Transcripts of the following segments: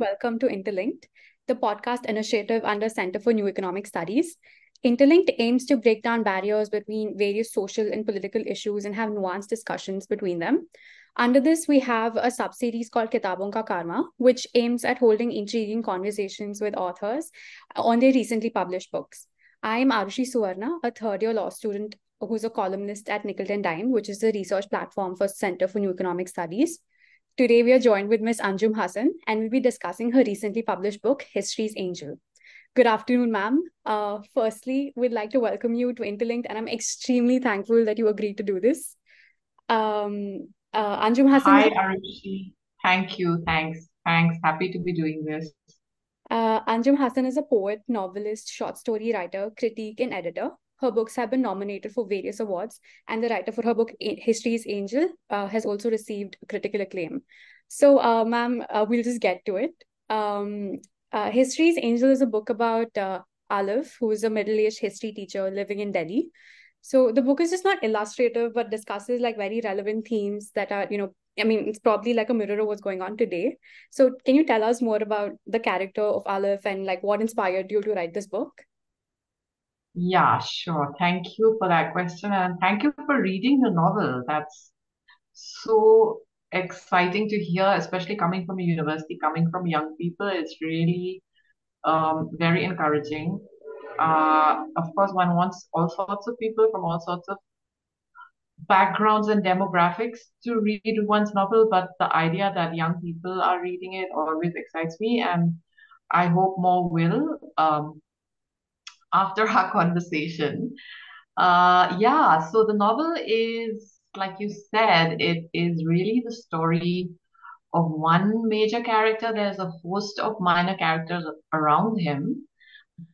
welcome to Interlinked, the podcast initiative under Center for New Economic Studies. Interlinked aims to break down barriers between various social and political issues and have nuanced discussions between them. Under this, we have a sub-series called Kitabon Ka Karwaan, which aims at holding intriguing conversations with authors on their recently published books. I am Aarushi Suvarna, a third-year law student who's a columnist at Nickel and Dime, which is the research platform for Center for New Economic Studies. Today, we are joined with Ms. Anjum Hasan, and we'll be discussing her recently published book, History's Angel. Good afternoon, ma'am. Uh, firstly, we'd like to welcome you to Interlinked, and I'm extremely thankful that you agreed to do this. Um, uh, Anjum Hasan. Hi, Aarushi. Thank you. Thanks. Thanks. Happy to be doing this. Uh, Anjum Hasan is a poet, novelist, short story writer, critique, and editor. Her books have been nominated for various awards, and the writer for her book, History's Angel, uh, has also received critical acclaim. So, uh, ma'am, uh, we'll just get to it. Um, uh, History's Angel is a book about uh, Alif, who is a middle aged history teacher living in Delhi. So the book is just not illustrative, but discusses like very relevant themes that are, you know, I mean, it's probably like a mirror of what's going on today. So can you tell us more about the character of Alif and like what inspired you to write this book? Yeah, sure. Thank you for that question. And thank you for reading the novel. That's so exciting to hear, especially coming from a university, coming from young people. It's really um, very encouraging. Uh, of course, one wants all sorts of people from all sorts of backgrounds and demographics to read one's novel, but the idea that young people are reading it always excites me, and I hope more will um, after our conversation. Uh, yeah, so the novel is, like you said, it is really the story of one major character. There's a host of minor characters around him,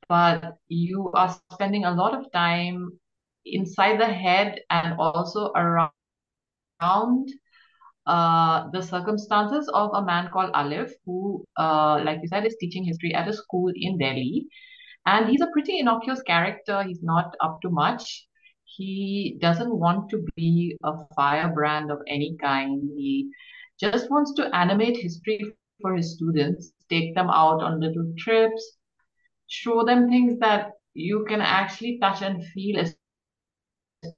but you are spending a lot of time inside the head and also around uh, the circumstances of a man called Alif, who, uh, like you said, is teaching history at a school in Delhi. And he's a pretty innocuous character. He's not up to much. He doesn't want to be a firebrand of any kind. He just wants to animate history for his students, take them out on little trips, show them things that you can actually touch and feel,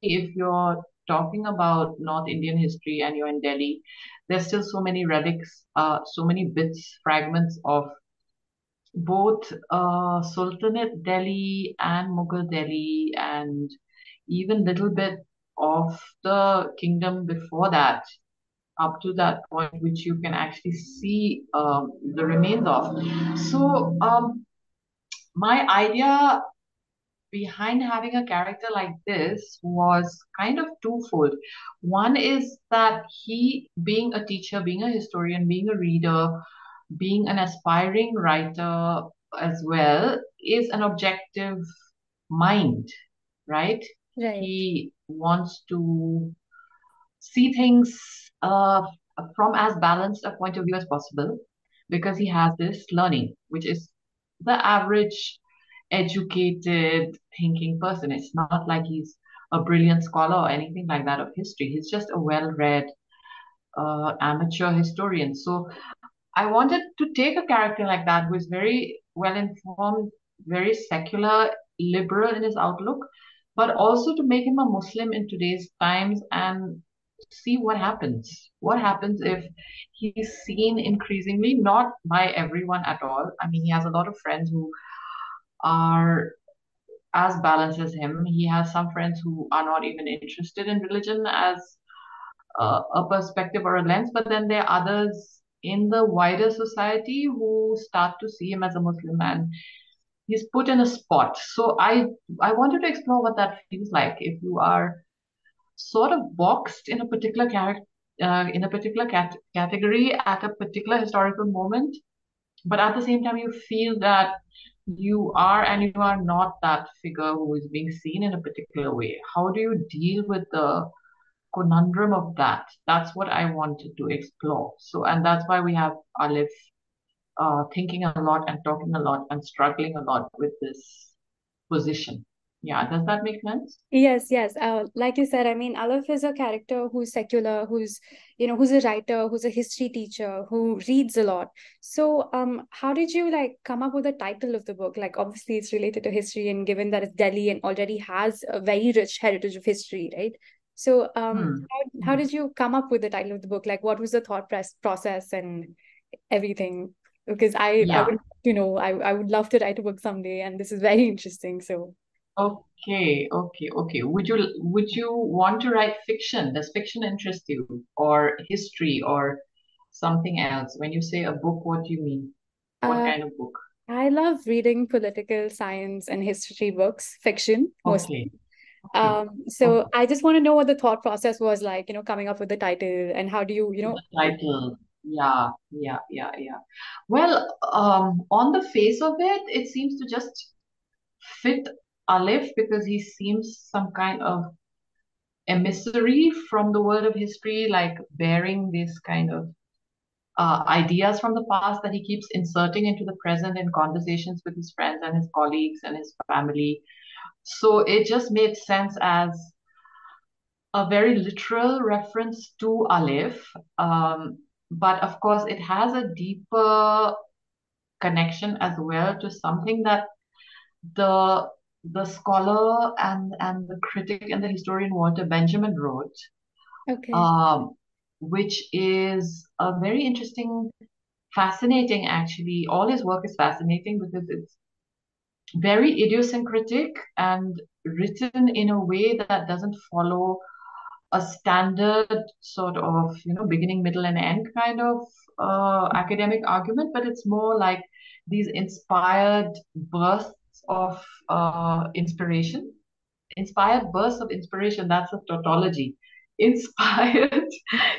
if you're talking about North Indian history and you're in Delhi, there's still so many relics, uh, so many bits, fragments of both uh, Sultanate Delhi and Mughal Delhi, and even little bit of the kingdom before that, up to that point, which you can actually see um, the remains of. So, um, my idea behind having a character like this was kind of twofold. One is that he, being a teacher, being a historian, being a reader, being an aspiring writer as well, is an objective mind, right? Right. He wants to see things uh, from as balanced a point of view as possible because he has this learning, which is the average educated thinking person. It's not like he's a brilliant scholar or anything like that of history. He's just a well-read uh, amateur historian. So I wanted to take a character like that who is very well informed, very secular, liberal in his outlook, but also to make him a Muslim in today's times and see what happens. What happens if he's seen increasingly, not by everyone at all. I mean, he has a lot of friends who are as balanced as him. He has some friends who are not even interested in religion as uh, a perspective or a lens, but then there are others in the wider society who start to see him as a Muslim man. He's put in a spot. So I I wanted to explore what that feels like if you are sort of boxed in a particular character uh, in a particular cat category at a particular historical moment, but at the same time you feel that you are and you are not that figure who is being seen in a particular way. How do you deal with the conundrum of that? That's what I wanted to explore. So, and that's why we have Alif uh, thinking a lot and talking a lot and struggling a lot with this position. Yeah, does that make sense? Yes, yes. Uh, like you said, I mean, Alif is a character who's secular, who's, you know, who's a writer, who's a history teacher, who reads a lot. So, um, how did you like come up with the title of the book? Like, obviously, it's related to history, and given that it's Delhi and already has a very rich heritage of history, right? So, um, Hmm. how, how did you come up with the title of the book? Like, what was the thought press process and everything? Because I, I would, you know, I, I would love to write a book someday, and this is very interesting. So. Okay, okay, okay. Would you would you want to write fiction? Does fiction interest you, or history, or something else? When you say a book, what do you mean? What Uh, kind of book? I love reading political science and history books, fiction mostly. Okay, Um, so I just want to know what the thought process was like, you know, coming up with the title and how do you, you know, The title. Yeah, yeah, yeah, yeah. Well, um, on the face of it, it seems to just fit Alif because he seems some kind of emissary from the world of history, like bearing this kind of uh, ideas from the past that he keeps inserting into the present in conversations with his friends and his colleagues and his family. So it just made sense as a very literal reference to Alif. Um, but of course, it has a deeper connection as well to something that the the scholar and and the critic and the historian Walter Benjamin wrote, okay, um, which is a very interesting, fascinating actually. All his work is fascinating because it's very idiosyncratic and written in a way that doesn't follow a standard sort of, you know, beginning, middle, and end kind of uh, academic argument, but it's more like these inspired bursts of uh, inspiration. Inspired bursts of inspiration, that's a tautology. Inspired,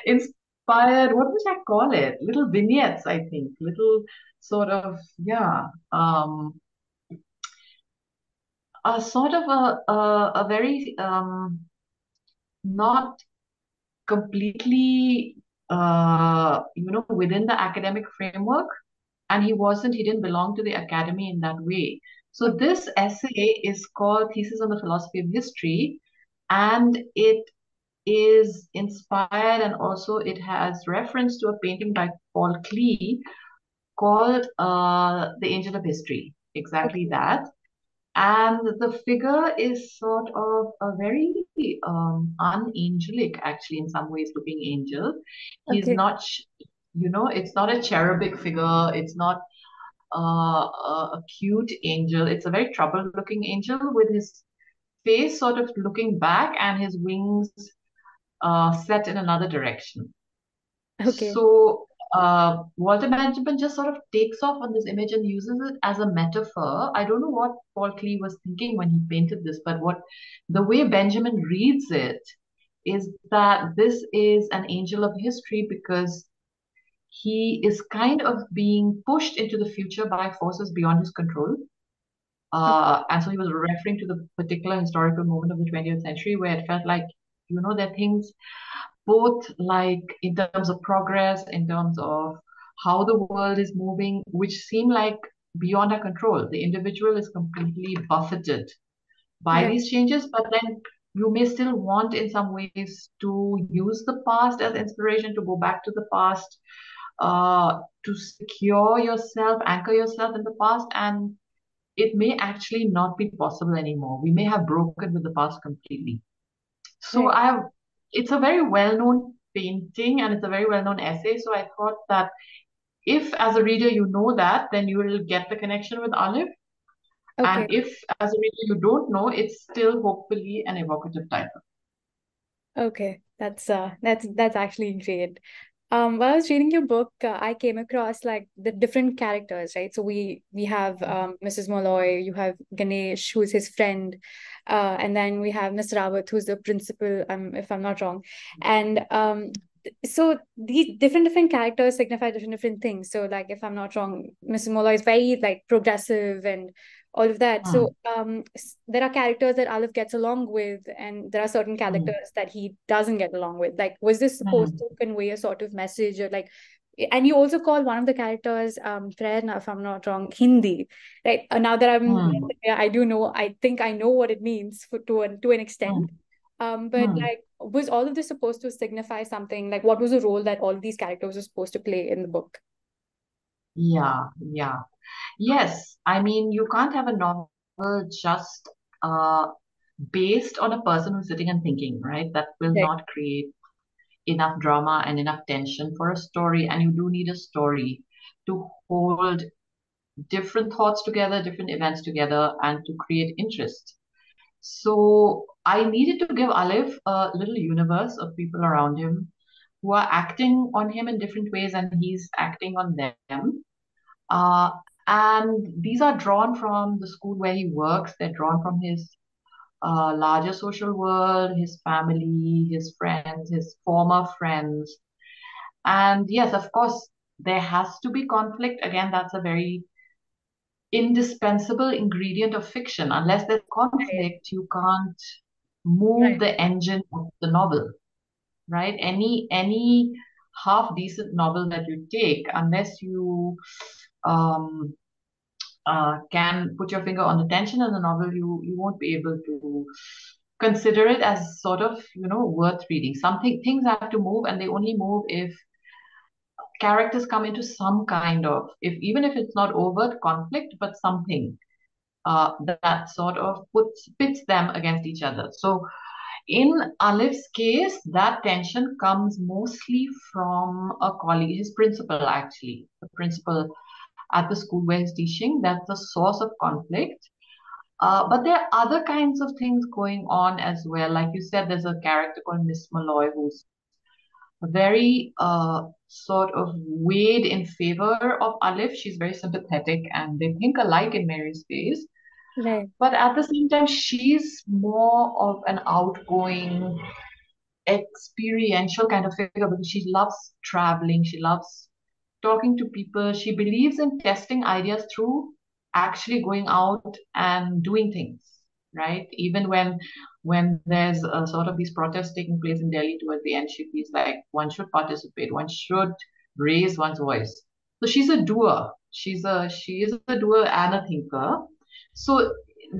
inspired, what would I call it? Little vignettes, I think. Little sort of, yeah, um, a sort of a, a, a very um, not completely uh, you know within the academic framework. And he wasn't he didn't belong to the academy in that way. So this essay is called thesis on the philosophy of history. And it is inspired and also it has reference to a painting by paul klee called uh, the angel of history. Exactly that and the figure is sort of a very um, unangelic, actually, in some ways, looking angel. He's not, you know, it's not a cherubic figure. It's not uh, a, a cute angel. It's a very troubled looking angel with his face sort of looking back and his wings uh, set in another direction. okay, So uh, Walter Benjamin just sort of takes off on this image and uses it as a metaphor. I don't know what Paul Klee was thinking when he painted this, but what the way Benjamin reads it is that this is an angel of history because he is kind of being pushed into the future by forces beyond his control. Uh, and so he was referring to the particular historical moment of the 20th century where it felt like, you know, that things both like in terms of progress, in terms of how the world is moving, which seem like beyond our control. The individual is completely buffeted by right, these changes, but then you may still want, in some ways, to use the past as inspiration, to go back to the past, uh, to secure yourself, anchor yourself in the past, and it may actually not be possible anymore. We may have broken with the past completely. So right. I've, it's a very well-known painting and it's a very well-known essay. So I thought that if as a reader you know that, then you will get the connection with Alif. And if as a reader you don't know, it's still hopefully an evocative title. okay. That's uh, that's that's actually great. Um, while I was reading your book, uh, I came across like the different characters, right? So we we have um, Mrs. Molloy, you have Ganesh, who's his friend, uh, and then we have Miss Rawat, who's the principal, um, if I'm not wrong. And um, so these different different characters signify different different things. So like if I'm not wrong, Mrs. Molloy is very like progressive and all of that. Hmm, So um, s- there are characters that Alif gets along with, and there are certain hmm, characters that he doesn't get along with. Like, was this supposed hmm. to convey a sort of message or like, and you also call one of the characters um Prerna, if I'm not wrong, Hindi. Right. Uh, now that I'm Hmm. I do know, I think I know what it means for to an to an extent. Um, but Hmm. like, was all of this supposed to signify something? Like, what was the role that all these characters were supposed to play in the book? Yeah, yeah. Yes, I mean, you can't have a novel just uh, based on a person who's sitting and thinking, right? That will Right. not create enough drama and enough tension for a story. And you do need a story to hold different thoughts together, different events together, and to create interest. So I needed to give Alif a little universe of people around him who are acting on him in different ways, and he's acting on them. Uh, and these are drawn from the school where he works. They're drawn from his uh, larger social world, his family, his friends, his former friends. And yes, of course, there has to be conflict. Again, that's a very indispensable ingredient of fiction. Unless there's Right. conflict, you can't move Right. the engine of the novel, right? Any any half decent novel that you take, unless you um, uh, can put your finger on the tension in the novel, you you won't be able to consider it as sort of you know worth reading. Something things have to move, and they only move if characters come into some kind of if even if it's not overt conflict, but something uh, that sort of puts pits them against each other. So in Alif's case, that tension comes mostly from a colleague, his principal actually, the principal at the school where he's teaching. That's the source of conflict. Uh, but there are other kinds of things going on as well. Like you said, there's a character called Miss Malloy who's very uh, sort of weighed in favor of Alif. She's very sympathetic and they think alike in Mary's ways. Right. But at the same time, she's more of an outgoing, experiential kind of figure because she loves traveling. She loves talking to people. She believes in testing ideas through actually going out and doing things, right? Even when when there's a sort of these protests taking place in Delhi towards the end, she feels like one should participate, one should raise one's voice. So she's a doer. She's a she is a doer and a thinker. So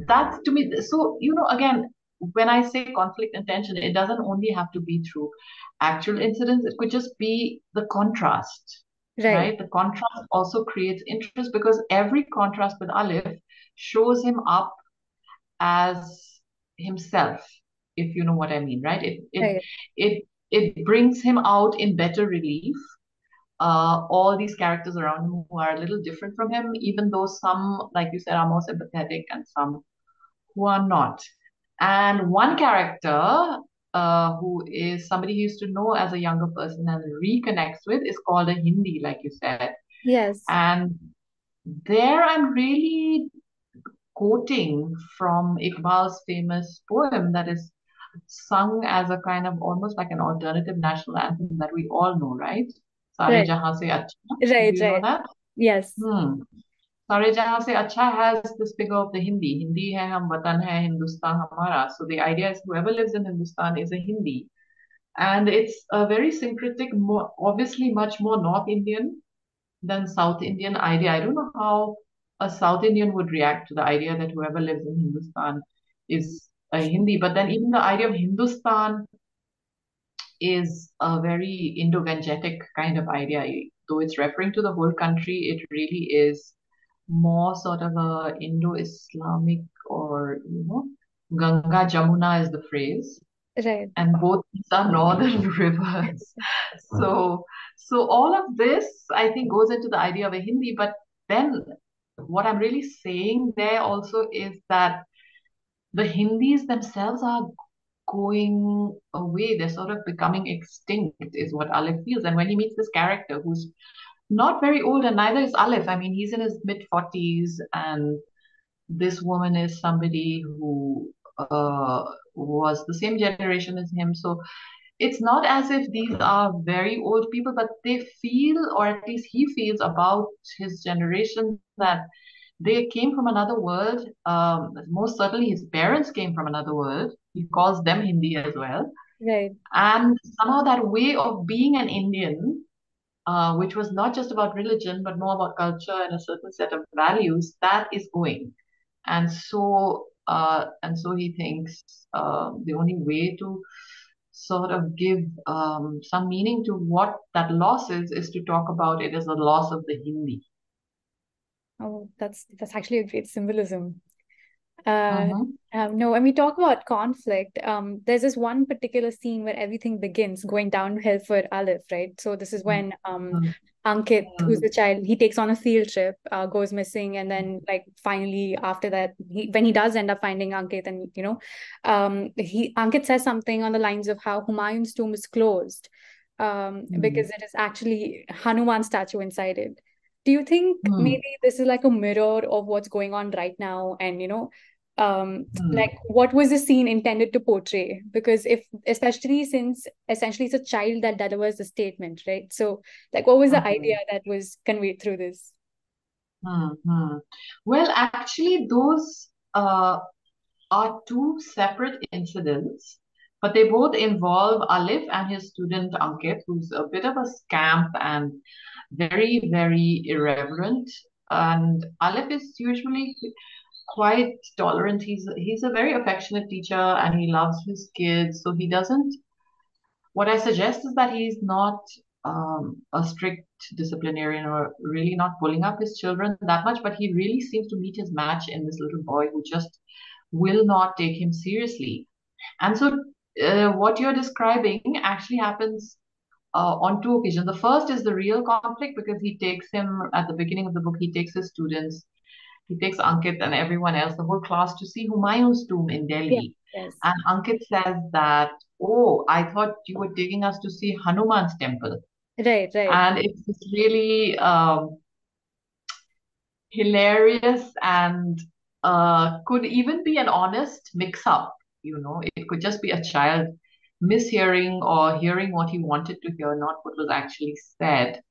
that's to me. So you know, again, when I say conflict and tension, it doesn't only have to be through actual incidents. It could just be the contrast Right. right? The contrast also creates interest because every contrast with Alif shows him up as himself, if you know what I mean, right? It it Right. it it brings him out in better relief. Uh, all these characters around him who are a little different from him, even though some, like you said, are more sympathetic and some who are not. And one character uh, who is somebody he used to know as a younger person and reconnects with is called a Hindi, like you said. Yes. And there I'm really quoting from Iqbal's famous poem that is sung as a kind of almost like an alternative national anthem that we all know, right? Sare Right. Jahan Se Acha. Right. You know Right. that? Yes. Hmm. Sare Jahan Se Acha has this figure of the Hindi. Hindi hai hum, watan hai Hindustan hamara. So the idea is whoever lives in Hindustan is a Hindi. And it's a very syncretic, more, obviously much more North Indian than South Indian idea. I don't know how a South Indian would react to the idea that whoever lives in Hindustan is a Hindi. But then even the idea of Hindustan is a very Indo-Gangetic kind of idea. Though it's referring to the whole country, it really is more sort of a Indo-Islamic or, you know, Ganga Jamuna is the phrase. Right. And both these are northern rivers. So, so all of this, I think, goes into the idea of a Hindi. But then what I'm really saying there also is that the Hindis themselves are going away. They're sort of becoming extinct, is what Alif feels. And when he meets this character who's not very old, and neither is Alif. I mean, he's in his mid 40s, and this woman is somebody who uh, was the same generation as him. So it's not as if these are very old people, but they feel, or at least he feels about his generation that they came from another world. Um, most certainly, his parents came from another world. He calls them Hindi as well. Right. And somehow that way of being an Indian uh, which was not just about religion, but more about culture and a certain set of values, that is going. And so, uh, and so he thinks uh, the only way to sort of give um, some meaning to what that loss is, is to talk about it as a loss of the Hindi. Oh, that's that's actually a great symbolism. Uh, uh-huh. um, no, when we talk about conflict, um, there's this one particular scene where everything begins going downhill for Alif, right? So this is when um, uh-huh. Ankit, who's the child, he takes on a field trip, uh, goes missing, and then like finally after that, he when he does end up finding Ankit, and you know, um, he Ankit says something on the lines of how Humayun's tomb is closed, um, mm. because it is actually Hanuman statue inside it. Do you think maybe this is like a mirror of what's going on right now, and you know, um mm. like what was the scene intended to portray because if especially since essentially it's a child that delivers the statement right so like what was the mm-hmm. idea that was conveyed through this mm-hmm. well actually those uh, are two separate incidents but they both involve Alif and his student Ankit, who's a bit of a scamp and very, very irreverent. And Alif is usually quite tolerant. He's he's a very affectionate teacher and he loves his kids. So he doesn't. What I suggest is that he's not um, a strict disciplinarian or really not pulling up his children that much, but he really seems to meet his match in this little boy who just will not take him seriously. And so, uh, what you're describing actually happens uh, on two occasions. The first is the real conflict because he takes him at the beginning of the book, he takes his students he takes Ankit and everyone else, the whole class, to see Humayun's tomb in Delhi. Yes. And Ankit says that, oh, I thought you were taking us to see Hanuman's temple. Right, right. And it's really um, hilarious and uh, could even be an honest mix up. You know, it could just be a child mishearing or hearing what he wanted to hear, not what was actually said.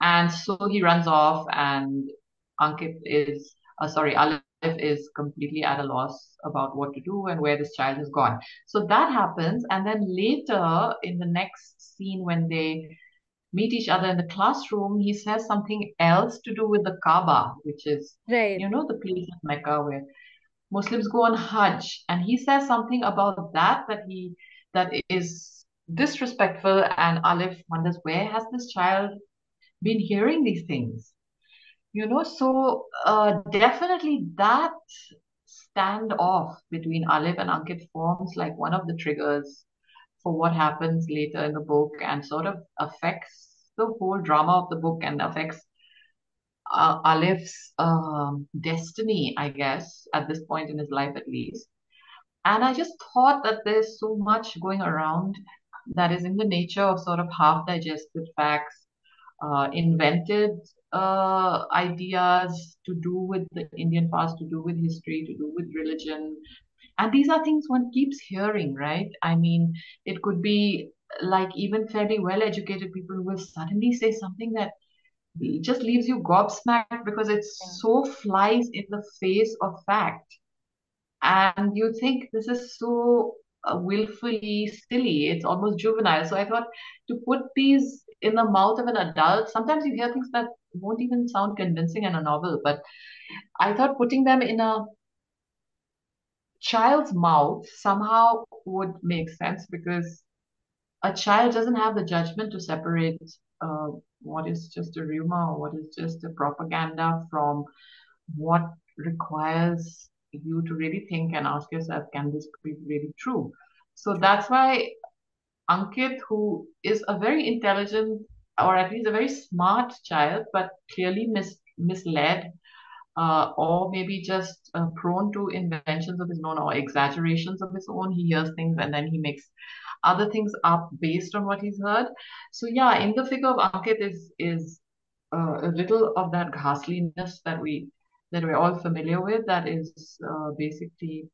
And so he runs off and Ankit is, uh, sorry, Alif is completely at a loss about what to do and where this child has gone. So that happens. And then later in the next scene, when they meet each other in the classroom, he says something else to do with the Kaaba, which is, right. you know, the place in Mecca where Muslims go on Hajj. And he says something about that, that he, that is disrespectful. And Alif wonders, where has this child been hearing these things? You know, so uh, definitely that standoff between Alif and Ankit forms like one of the triggers for what happens later in the book and sort of affects the whole drama of the book and affects uh, Alif's um, destiny, I guess, at this point in his life at least. And I just thought that there's so much going around that is in the nature of sort of half digested facts, uh, invented uh, ideas to do with the Indian past, to do with history, to do with religion. And these are things one keeps hearing, right? I mean, it could be like even fairly well educated people who will suddenly say something that just leaves you gobsmacked because it so flies in the face of fact. And you think this is so uh, willfully silly, it's almost juvenile. So I thought to put these in the mouth of an adult, sometimes you hear things that won't even sound convincing in a novel, but I thought putting them in a child's mouth somehow would make sense because a child doesn't have the judgment to separate uh, what is just a rumor or what is just a propaganda from what requires you to really think and ask yourself, can this be really true? So that's why Ankit, who is a very intelligent or at least a very smart child, but clearly mis- misled uh, or maybe just uh, prone to inventions of his own or exaggerations of his own. He hears things and then he makes other things up based on what he's heard. So yeah, in the figure of Ankit is is uh, a little of that ghastliness that we that we're all familiar with. That is uh, basically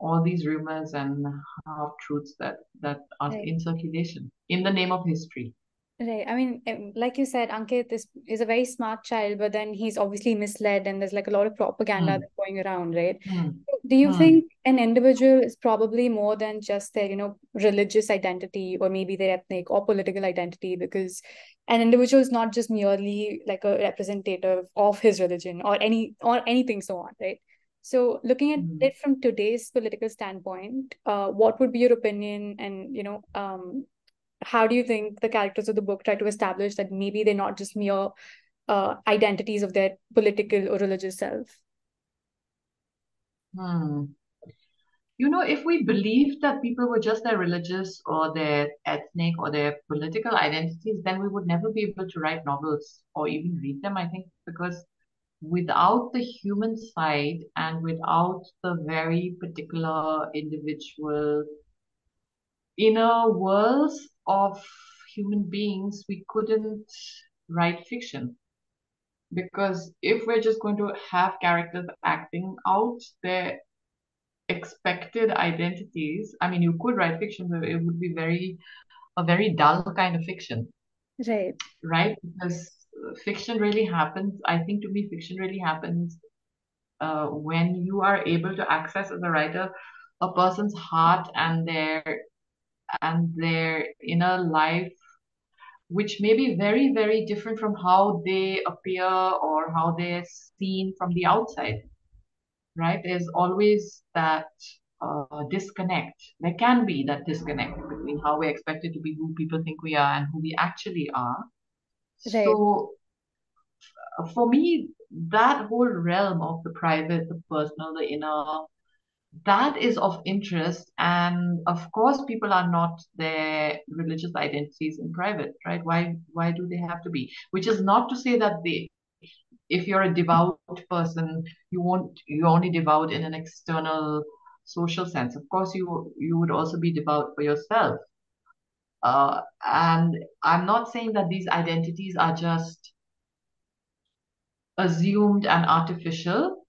all these rumors and half truths that that are right. in circulation in the name of history. Right. I mean, like you said, Ankit is is a very smart child, but then he's obviously misled, and there's like a lot of propaganda mm. going around, right? Mm. do you Hmm. think an individual is probably more than just their, you know, religious identity or maybe their ethnic or political identity? Because an individual is not just merely like a representative of his religion or any or anything so on, right? So looking at Hmm. it from today's political standpoint, uh, what would be your opinion and, you know, um, how do you think the characters of the book try to establish that maybe they're not just mere uh, identities of their political or religious self? Hmm. You know, if we believed that people were just their religious or their ethnic or their political identities, then we would never be able to write novels or even read them, I think, because without the human side and without the very particular individual inner worlds of human beings, we couldn't write fiction. Because if we're just going to have characters acting out their expected identities, I mean, you could write fiction, but it would be very a very dull kind of fiction, Right, right? Because fiction really happens. I think to me, fiction really happens uh, when you are able to access as a writer a person's heart and their and their inner life, which may be very, very different from how they appear or how they're seen from the outside. right? There's always that uh, disconnect. There can be that disconnect between how we're expected to be, who people think we are, and who we actually are. Right, So, uh, for me, that whole realm of the private, the personal, the inner, that is of interest. And of course, people are not their religious identities in private, right? Why, why do they have to be? Which is not to say that they if you're a devout person, you won't you only devout in an external social sense. Of course, you you would also be devout for yourself. Uh, and I'm not saying that these identities are just assumed and artificial,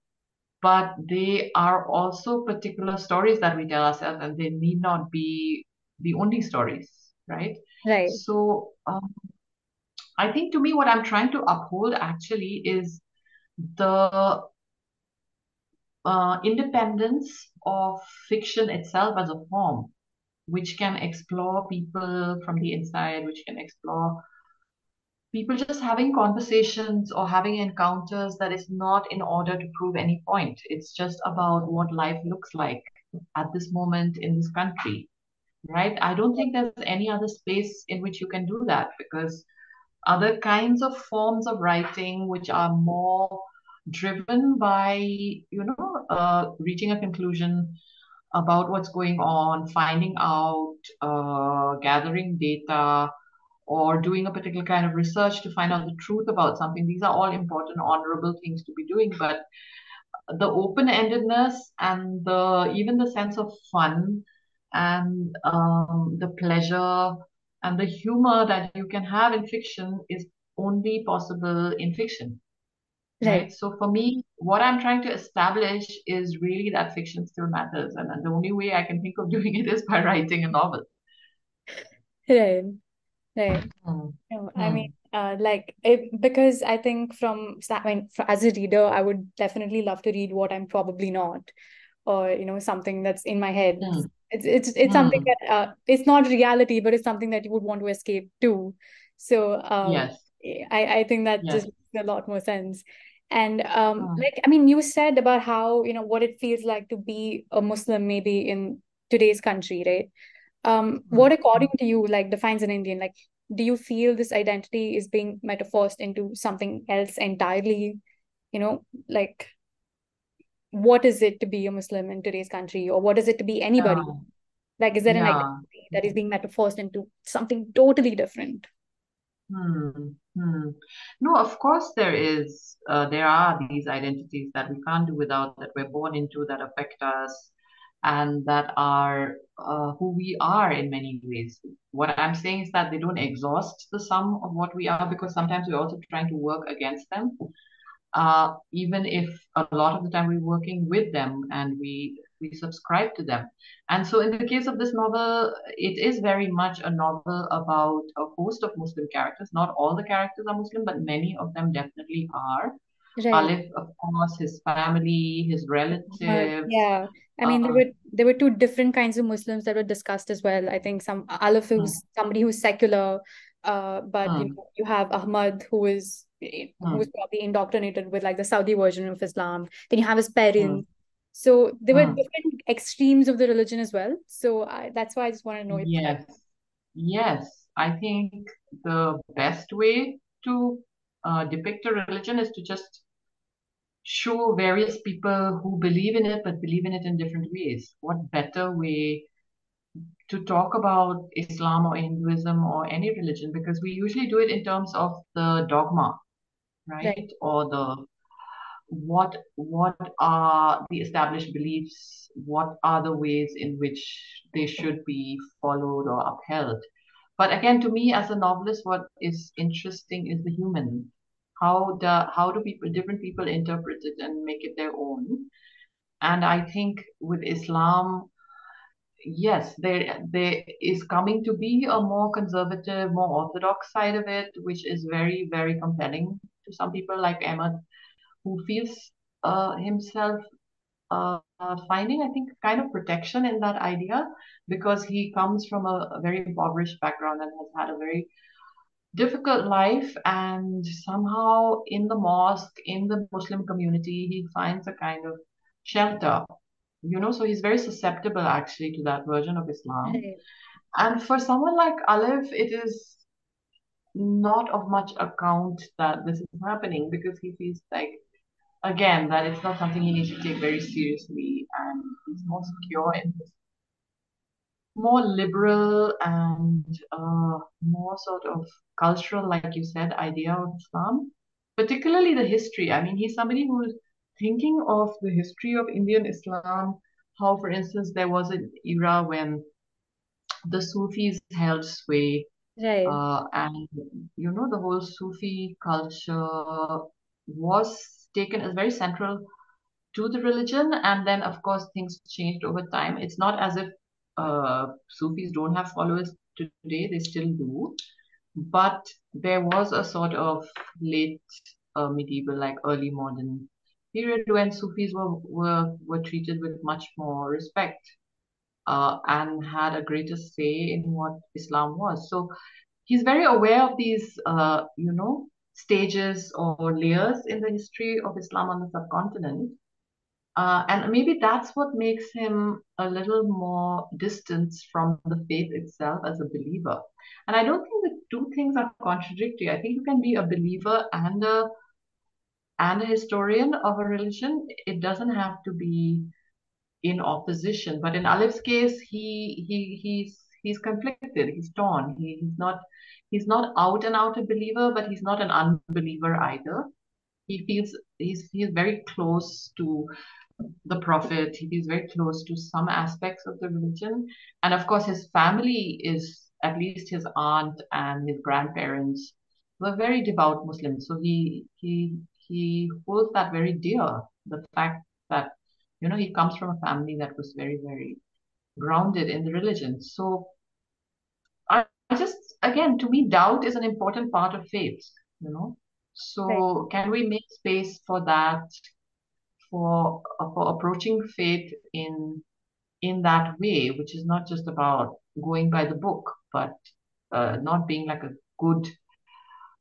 but they are also particular stories that we tell ourselves, and they need not be the only stories, right? right, So um, I think to me, what I'm trying to uphold actually is the uh, independence of fiction itself as a form, which can explore people from the inside, which can explore people just having conversations or having encounters that is not in order to prove any point. It's just about what life looks like at this moment in this country, right? I don't think there's any other space in which you can do that because other kinds of forms of writing which are more driven by, you know, uh, reaching a conclusion about what's going on, finding out, uh, gathering data, or doing a particular kind of research to find out the truth about something. These are all important, honorable things to be doing, but the open-endedness and the even the sense of fun and um, the pleasure and the humor that you can have in fiction is only possible in fiction, right? right, So for me, what I'm trying to establish is really that fiction still matters, and the only way I can think of doing it is by writing a novel. right, right. Hmm. No, I mean, Hmm. uh, like it, because I think from I mean, fr- as a reader, I would definitely love to read what I'm probably not, or you know, something that's in my head. Hmm. It's it's it's something Hmm. that uh, it's not reality, but it's something that you would want to escape to. So, um, Yes. I I think that just makes a lot more sense. And um, Hmm. like I mean, you said about how you know what it feels like to be a Muslim maybe in today's country, right? Um, Hmm. what according to you like defines an Indian? Like do you feel this identity is being metaphosed into something else entirely? You know, like what is it to be a Muslim in today's country, or what is it to be anybody? Yeah. Like, is there an Yeah. identity that is being metaphosed into something totally different? Hmm. Hmm. No, of course there is. Uh, there are these identities that we can't do without, that we're born into, that affect us, and that are uh, who we are in many ways. What I'm saying is that they don't exhaust the sum of what we are because sometimes we're also trying to work against them. uh, even if a lot of the time we're working with them and we we subscribe to them. And so in the case of this novel, it is very much a novel about a host of Muslim characters. Not all the characters are Muslim, but many of them definitely are. Right. Alif, of course, his family, his Uh, relatives. yeah. I mean, there Uh, were there were two different kinds of Muslims that were discussed as well. I think some hmm, who's somebody who's secular, uh, but you hmm, know, you have Ahmad who is who was hmm, probably indoctrinated with like the Saudi version of Islam. Then you have his hmm, parents. So there were different extremes of the religion as well. So I, that's why I just want to know. Yes, yes. I think the best way to uh, depict a religion is to just show various people who believe in it but believe in it in different ways. What better way to talk about Islam or Hinduism or any religion? Because we usually do it in terms of the dogma, Right. right? Or the what what are the established beliefs? What are the ways in which they should be followed or upheld? But again, to me as a novelist, what is interesting is the human. How do how do people different people interpret it and make it their own? And I think with Islam, yes, there there is coming to be a more conservative, more orthodox side of it, which is very, very compelling to some people like Ahmed, who feels uh, himself uh, uh, finding, I think, kind of protection in that idea because he comes from a, a very impoverished background and has had a very difficult life. And somehow in the mosque, in the Muslim community, he finds a kind of shelter. You know, so he's very susceptible actually to that version of Islam. Right. And for someone like Alif, it is not of much account that this is happening because he feels like again that it's not something he needs to take very seriously and he's more secure in his more liberal and uh, more sort of cultural, like you said, idea of Islam, particularly the history. I mean, he's somebody who's thinking of the history of Indian Islam, how, for instance, there was an era when the Sufis held sway, Right. uh, and you know, the whole Sufi culture was taken as very central to the religion. And then, of course, things changed over time. It's not as if uh, Sufis don't have followers today, they still do. But there was a sort of late uh, medieval, like early modern period when Sufis were, were, were treated with much more respect uh, and had a greater say in what Islam was. So he's very aware of these, uh, you know, stages or layers in the history of Islam on the subcontinent. Uh, and maybe that's what makes him a little more distant from the faith itself as a believer. And I don't think the two things are contradictory. I think you can be a believer and a and a historian of a religion. It doesn't have to be in opposition. But in Alif's case, he he he's he's conflicted. He's torn. He, he's not he's not out and out a believer, but he's not an unbeliever either. He feels he's he's very close to the prophet. He is very close to some aspects of the religion. And of course, his family is, at least his aunt and his grandparents, were very devout Muslims. So he he he holds that very dear. The fact that you know he comes from a family that was very very grounded in the religion. So I, I just again to me doubt is an important part of faith. You know. Right. So can we make space for that for for approaching faith in in that way, which is not just about going by the book, but uh, not being like a good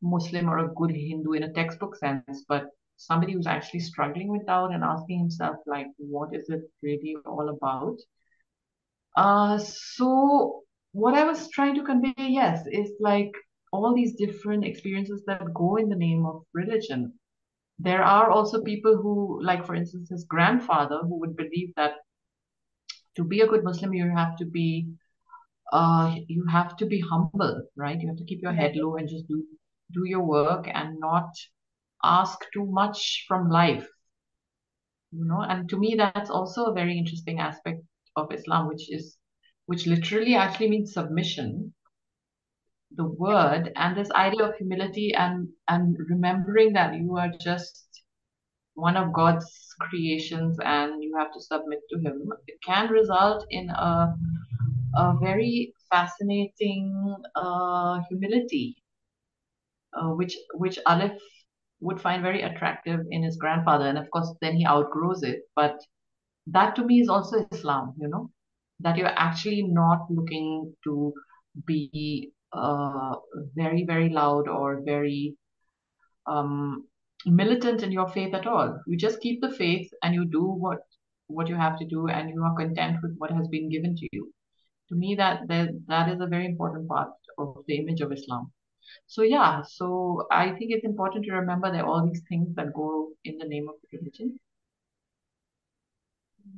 Muslim or a good Hindu in a textbook sense, but somebody who's actually struggling with doubt and asking himself, like, what is it really all about? Uh, so what I was trying to convey, yes, is like all these different experiences that go in the name of religion. There are also people who, like, for instance, his grandfather, who would believe that to be a good Muslim, you have to be uh, you have to be humble, right? You have to keep your head low and just do do your work and not ask too much from life, you know. And to me, that's also a very interesting aspect of Islam, which is which literally actually means submission, the word, and this idea of humility and and remembering that you are just one of God's creations and you have to submit to Him. It can result in a a very fascinating uh, humility, uh, which which Alif would find very attractive in his grandfather. And of course, then he outgrows it. But that to me is also Islam, you know, that you're actually not looking to be uh, very, very loud or very um, militant in your faith at all. You just keep the faith and you do what what you have to do, and you are content with what has been given to you. To me, that that, that is a very important part of the image of Islam. So yeah, so I think it's important to remember are all these things that go in the name of religion.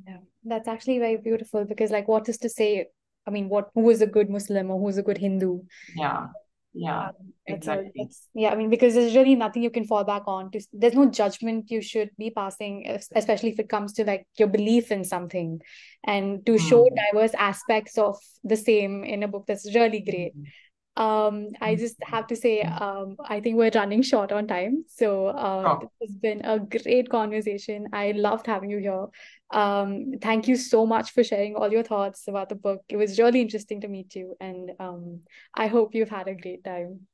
Yeah, that's actually very beautiful because, like, what is to say? I mean, what who is a good Muslim or who is a good Hindu? Yeah, yeah, Um, exactly. yeah, I mean, because there's really nothing you can fall back on. To, there's no judgment you should be passing, especially if it comes to like your belief in something. And to show Hmm. diverse aspects of the same in a book that's really great. Mhm. Um, I just have to say, um, I think we're running short on time. So, uh, Sure. this has been a great conversation. I loved having you here. Um, thank you so much for sharing all your thoughts about the book. It was really interesting to meet you, and um, I hope you've had a great time.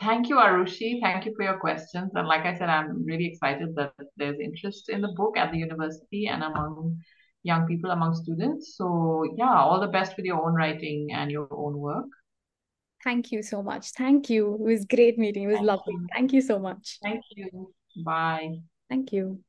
Thank you, Aarushi. Thank you for your questions. And like I said, I'm really excited that there's interest in the book at the university and among young people, among students. So yeah, all the best with your own writing and your own work. Thank you so much. Thank you. It was great meeting. It was Thank lovely. you. Thank you so much. Thank you. Bye. Thank you.